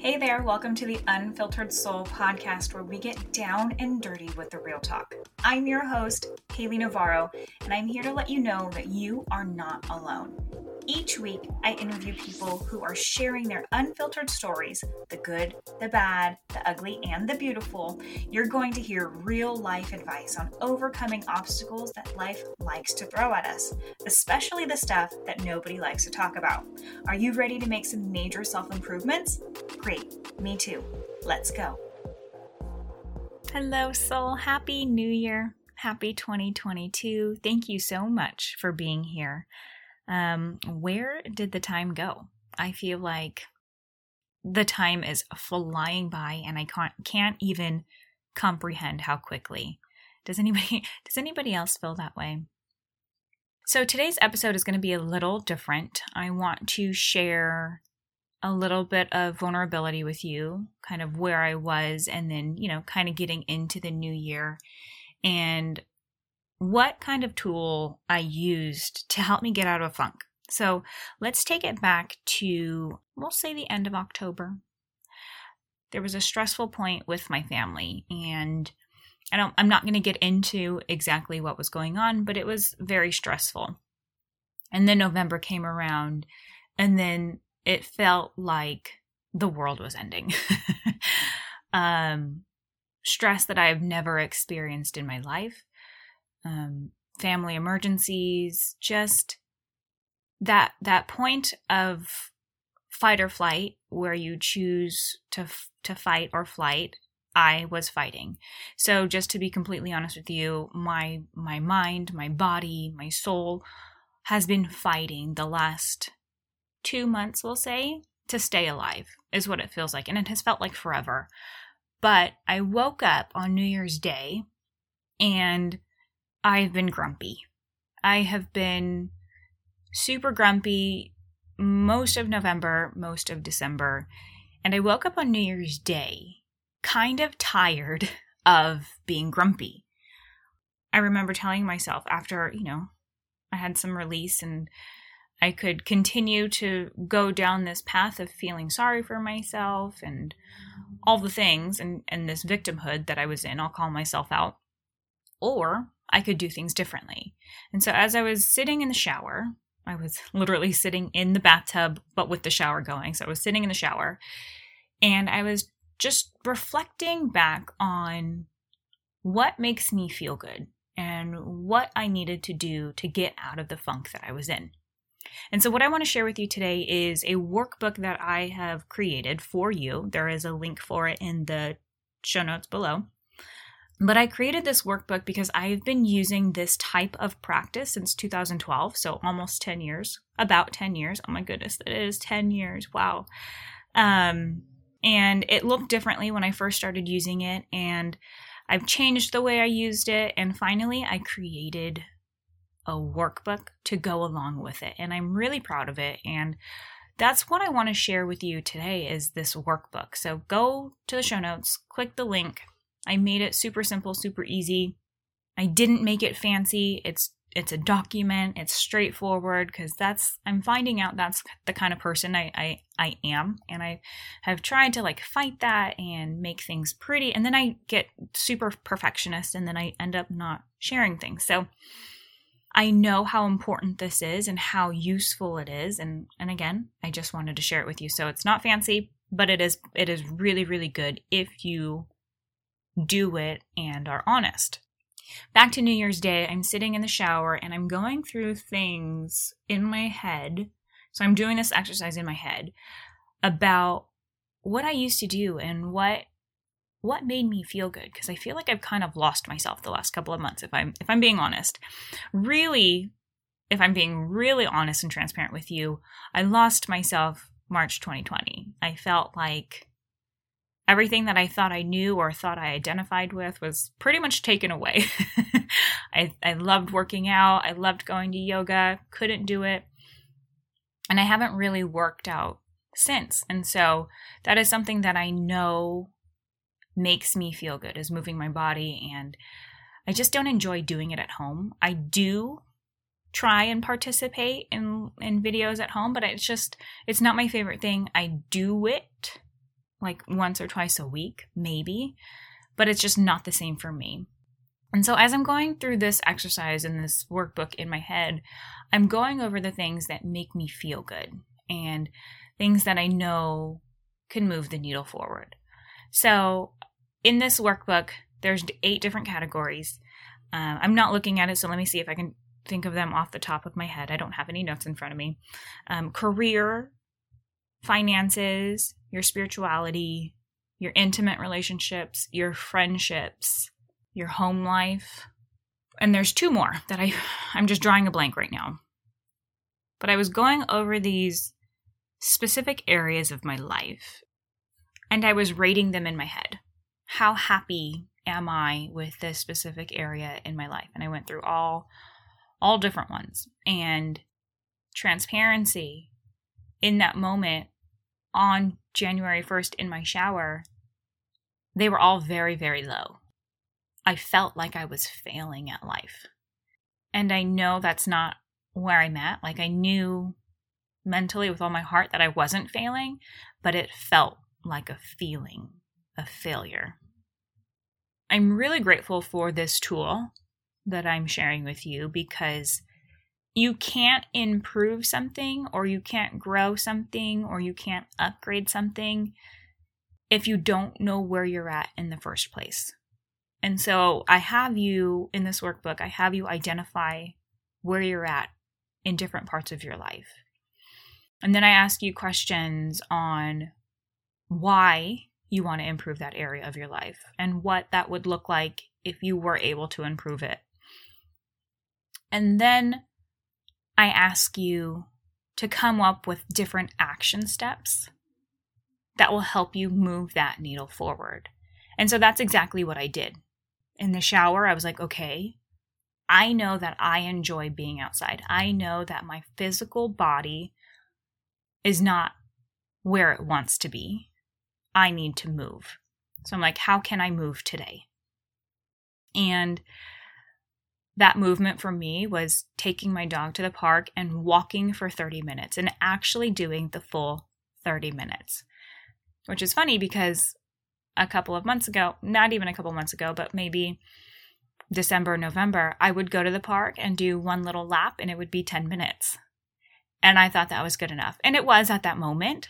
Hey there, welcome to the Unfiltered Soul podcast where we get down and dirty with the real talk. I'm your host, Haley Navarro, and I'm here to let you know that you are not alone. Each week, I interview people who are sharing their unfiltered stories the good, the bad, the ugly, and the beautiful. You're going to hear real life advice on overcoming obstacles that life likes to throw at us, especially the stuff that nobody likes to talk about. Are you ready to make some major self improvements? Great, me too. Let's go. Hello, soul. Happy New Year. Happy 2022. Thank you so much for being here. Um, where did the time go? I feel like the time is flying by and I can't, can't even comprehend how quickly. Does anybody does anybody else feel that way? So today's episode is going to be a little different. I want to share a little bit of vulnerability with you, kind of where I was and then, you know, kind of getting into the new year and what kind of tool I used to help me get out of a funk. So let's take it back to, we'll say, the end of October. There was a stressful point with my family, and I don't, I'm not going to get into exactly what was going on, but it was very stressful. And then November came around, and then it felt like the world was ending. um, stress that I've never experienced in my life um, family emergencies, just that that point of fight or flight where you choose to to fight or flight I was fighting. So just to be completely honest with you, my my mind, my body, my soul has been fighting the last 2 months, we'll say, to stay alive. Is what it feels like and it has felt like forever. But I woke up on New Year's Day and I've been grumpy. I have been super grumpy most of November, most of December. And I woke up on New Year's Day kind of tired of being grumpy. I remember telling myself after, you know, I had some release and I could continue to go down this path of feeling sorry for myself and all the things and, and this victimhood that I was in. I'll call myself out. Or I could do things differently. And so as I was sitting in the shower, I was literally sitting in the bathtub, but with the shower going. So I was sitting in the shower and I was just reflecting back on what makes me feel good and what I needed to do to get out of the funk that I was in. And so, what I want to share with you today is a workbook that I have created for you. There is a link for it in the show notes below. But I created this workbook because I've been using this type of practice since 2012, so almost 10 years, about 10 years. Oh my goodness, that is 10 years. Wow. Um, and it looked differently when I first started using it, and I've changed the way I used it, and finally I created a workbook to go along with it. And I'm really proud of it. And that's what I want to share with you today is this workbook. So go to the show notes, click the link, I made it super simple, super easy. I didn't make it fancy. It's it's a document. It's straightforward because that's I'm finding out that's the kind of person I, I I am, and I have tried to like fight that and make things pretty, and then I get super perfectionist, and then I end up not sharing things. So I know how important this is and how useful it is, and and again, I just wanted to share it with you. So it's not fancy, but it is it is really really good if you do it and are honest. Back to New Year's Day, I'm sitting in the shower and I'm going through things in my head. So I'm doing this exercise in my head about what I used to do and what what made me feel good because I feel like I've kind of lost myself the last couple of months if I'm if I'm being honest. Really if I'm being really honest and transparent with you, I lost myself March 2020. I felt like everything that I thought I knew or thought I identified with was pretty much taken away. I, I loved working out. I loved going to yoga. Couldn't do it. And I haven't really worked out since. And so that is something that I know makes me feel good is moving my body and I just don't enjoy doing it at home. I do try and participate in in videos at home, but it's just it's not my favorite thing. I do it like once or twice a week, maybe, but it's just not the same for me. And so, as I'm going through this exercise and this workbook in my head, I'm going over the things that make me feel good and things that I know can move the needle forward. So, in this workbook, there's eight different categories. Uh, I'm not looking at it, so let me see if I can think of them off the top of my head. I don't have any notes in front of me. Um, career, finances, your spirituality, your intimate relationships, your friendships, your home life. And there's two more that I I'm just drawing a blank right now. But I was going over these specific areas of my life and I was rating them in my head. How happy am I with this specific area in my life? And I went through all all different ones. And transparency in that moment on January 1st in my shower, they were all very, very low. I felt like I was failing at life. And I know that's not where I'm at. Like I knew mentally with all my heart that I wasn't failing, but it felt like a feeling of failure. I'm really grateful for this tool that I'm sharing with you because you can't improve something or you can't grow something or you can't upgrade something if you don't know where you're at in the first place. And so I have you in this workbook, I have you identify where you're at in different parts of your life. And then I ask you questions on why you want to improve that area of your life and what that would look like if you were able to improve it. And then I ask you to come up with different action steps that will help you move that needle forward. And so that's exactly what I did in the shower, I was like, okay, I know that I enjoy being outside. I know that my physical body is not where it wants to be. I need to move. So I'm like, how can I move today? And that movement for me was taking my dog to the park and walking for 30 minutes and actually doing the full 30 minutes. Which is funny because a couple of months ago, not even a couple months ago, but maybe December, November, I would go to the park and do one little lap and it would be 10 minutes. And I thought that was good enough. And it was at that moment.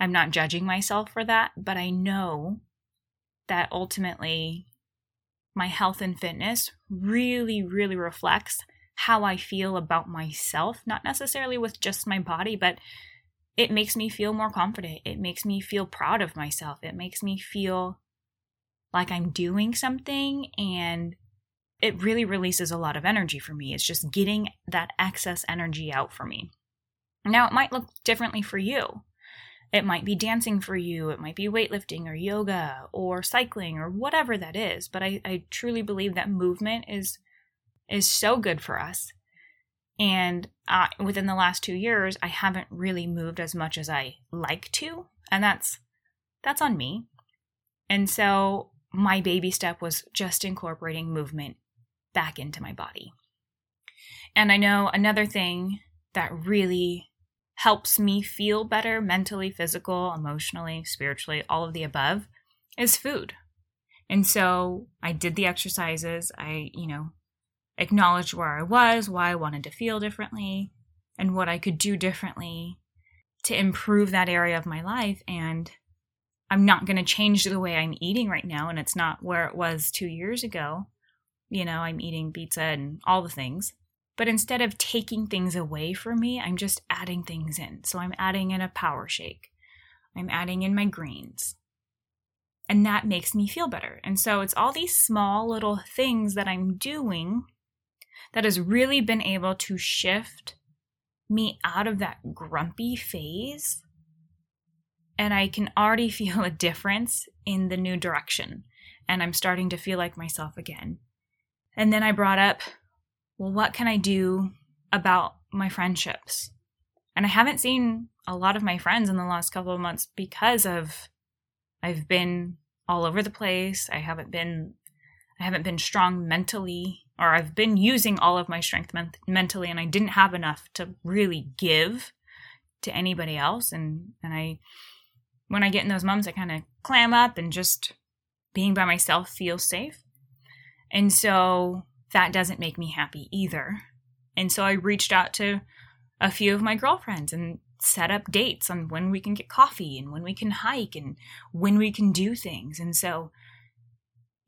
I'm not judging myself for that, but I know that ultimately my health and fitness really, really reflects how I feel about myself, not necessarily with just my body, but it makes me feel more confident. It makes me feel proud of myself. It makes me feel like I'm doing something and it really releases a lot of energy for me. It's just getting that excess energy out for me. Now, it might look differently for you. It might be dancing for you, it might be weightlifting or yoga or cycling or whatever that is. But I, I truly believe that movement is is so good for us. And uh, within the last two years, I haven't really moved as much as I like to, and that's that's on me. And so my baby step was just incorporating movement back into my body. And I know another thing that really helps me feel better mentally, physical, emotionally, spiritually, all of the above is food. And so I did the exercises. I, you know, acknowledged where I was, why I wanted to feel differently, and what I could do differently to improve that area of my life. And I'm not going to change the way I'm eating right now, and it's not where it was two years ago. You know, I'm eating pizza and all the things. But instead of taking things away from me, I'm just adding things in. So I'm adding in a power shake, I'm adding in my greens. And that makes me feel better. And so it's all these small little things that I'm doing that has really been able to shift me out of that grumpy phase. And I can already feel a difference in the new direction. And I'm starting to feel like myself again. And then I brought up, well, what can I do about my friendships? And I haven't seen a lot of my friends in the last couple of months because of I've been all over the place. I haven't been I haven't been strong mentally or I've been using all of my strength men- mentally and I didn't have enough to really give to anybody else and and I when I get in those moments, I kind of clam up and just being by myself feels safe. And so that doesn't make me happy either. And so I reached out to a few of my girlfriends and set up dates on when we can get coffee and when we can hike and when we can do things. And so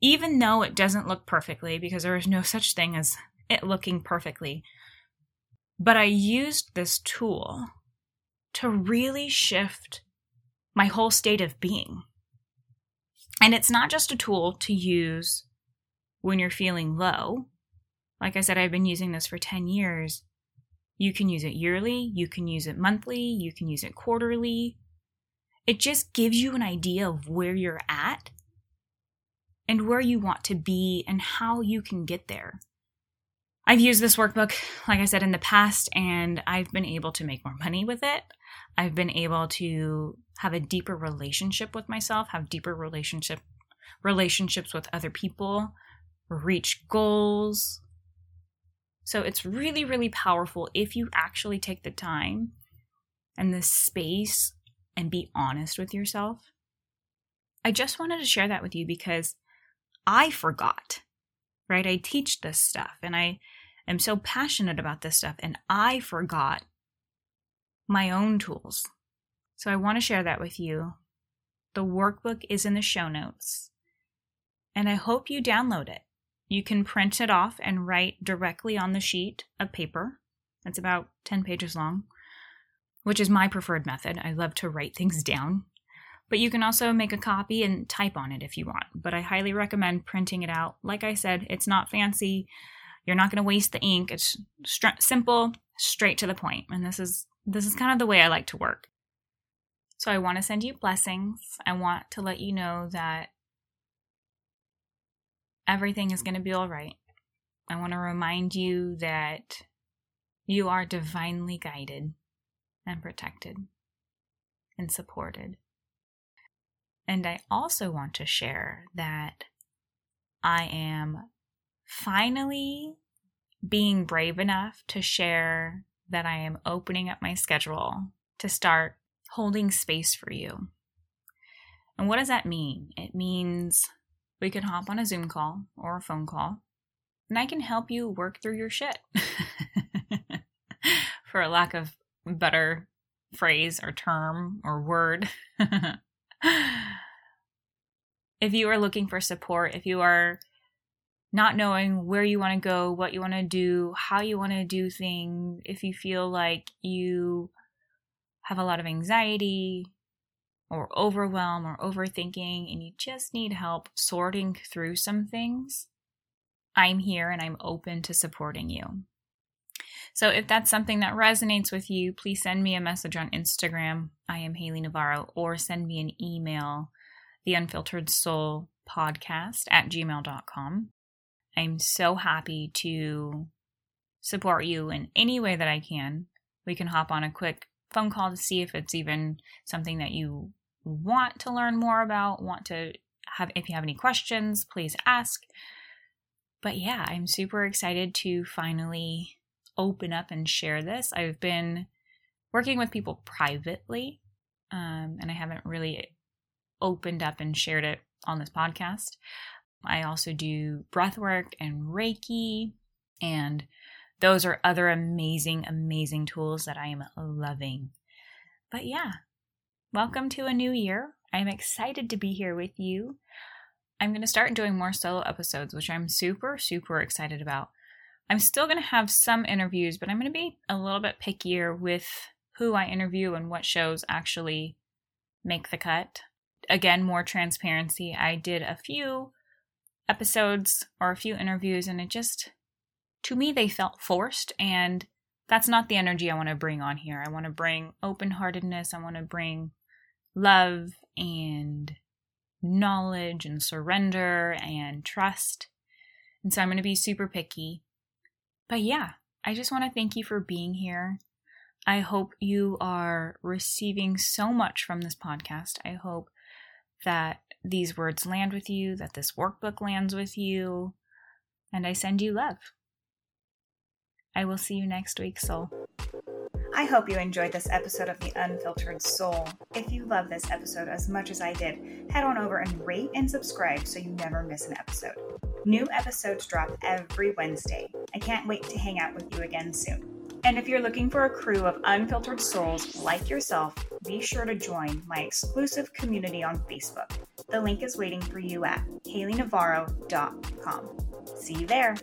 even though it doesn't look perfectly, because there is no such thing as it looking perfectly, but I used this tool to really shift my whole state of being. And it's not just a tool to use when you're feeling low. Like I said, I've been using this for 10 years. You can use it yearly, you can use it monthly, you can use it quarterly. It just gives you an idea of where you're at and where you want to be and how you can get there. I've used this workbook, like I said, in the past, and I've been able to make more money with it. I've been able to have a deeper relationship with myself, have deeper relationship relationships with other people, reach goals. So it's really, really powerful if you actually take the time and the space and be honest with yourself. I just wanted to share that with you because I forgot, right? I teach this stuff and I am so passionate about this stuff, and I forgot my own tools. So I want to share that with you. The workbook is in the show notes, and I hope you download it. You can print it off and write directly on the sheet of paper. It's about 10 pages long, which is my preferred method. I love to write things down. But you can also make a copy and type on it if you want. But I highly recommend printing it out. Like I said, it's not fancy. You're not going to waste the ink. It's simple, straight to the point. And this is this is kind of the way I like to work. So I want to send you blessings. I want to let you know that everything is going to be all right. I want to remind you that you are divinely guided and protected and supported. And I also want to share that I am finally being brave enough to share that I am opening up my schedule to start holding space for you. And what does that mean? It means we can hop on a Zoom call or a phone call, and I can help you work through your shit. for a lack of better phrase or term or word. if you are looking for support, if you are not knowing where you want to go, what you want to do, how you want to do things, if you feel like you have a lot of anxiety or overwhelm or overthinking and you just need help sorting through some things, I'm here and I'm open to supporting you. So if that's something that resonates with you, please send me a message on Instagram. I am Haley Navarro, or send me an email, the unfiltered soul podcast at gmail.com. I'm so happy to support you in any way that I can. We can hop on a quick phone call to see if it's even something that you want to learn more about, want to have if you have any questions, please ask. But yeah, I'm super excited to finally open up and share this. I've been working with people privately, um, and I haven't really opened up and shared it on this podcast. I also do breath work and Reiki, and those are other amazing, amazing tools that I am loving. But yeah, welcome to a new year. I'm excited to be here with you. I'm going to start doing more solo episodes, which I'm super, super excited about. I'm still going to have some interviews, but I'm going to be a little bit pickier with who I interview and what shows actually make the cut. Again, more transparency. I did a few episodes or a few interviews, and it just, to me, they felt forced. And that's not the energy I want to bring on here. I want to bring open heartedness, I want to bring love and knowledge and surrender and trust. And so I'm going to be super picky. But yeah, I just want to thank you for being here. I hope you are receiving so much from this podcast. I hope that these words land with you, that this workbook lands with you, and I send you love. I will see you next week, soul. I hope you enjoyed this episode of The Unfiltered Soul. If you love this episode as much as I did, head on over and rate and subscribe so you never miss an episode. New episodes drop every Wednesday. I can't wait to hang out with you again soon. And if you're looking for a crew of unfiltered souls like yourself, be sure to join my exclusive community on Facebook. The link is waiting for you at HaleyNavarro.com. See you there.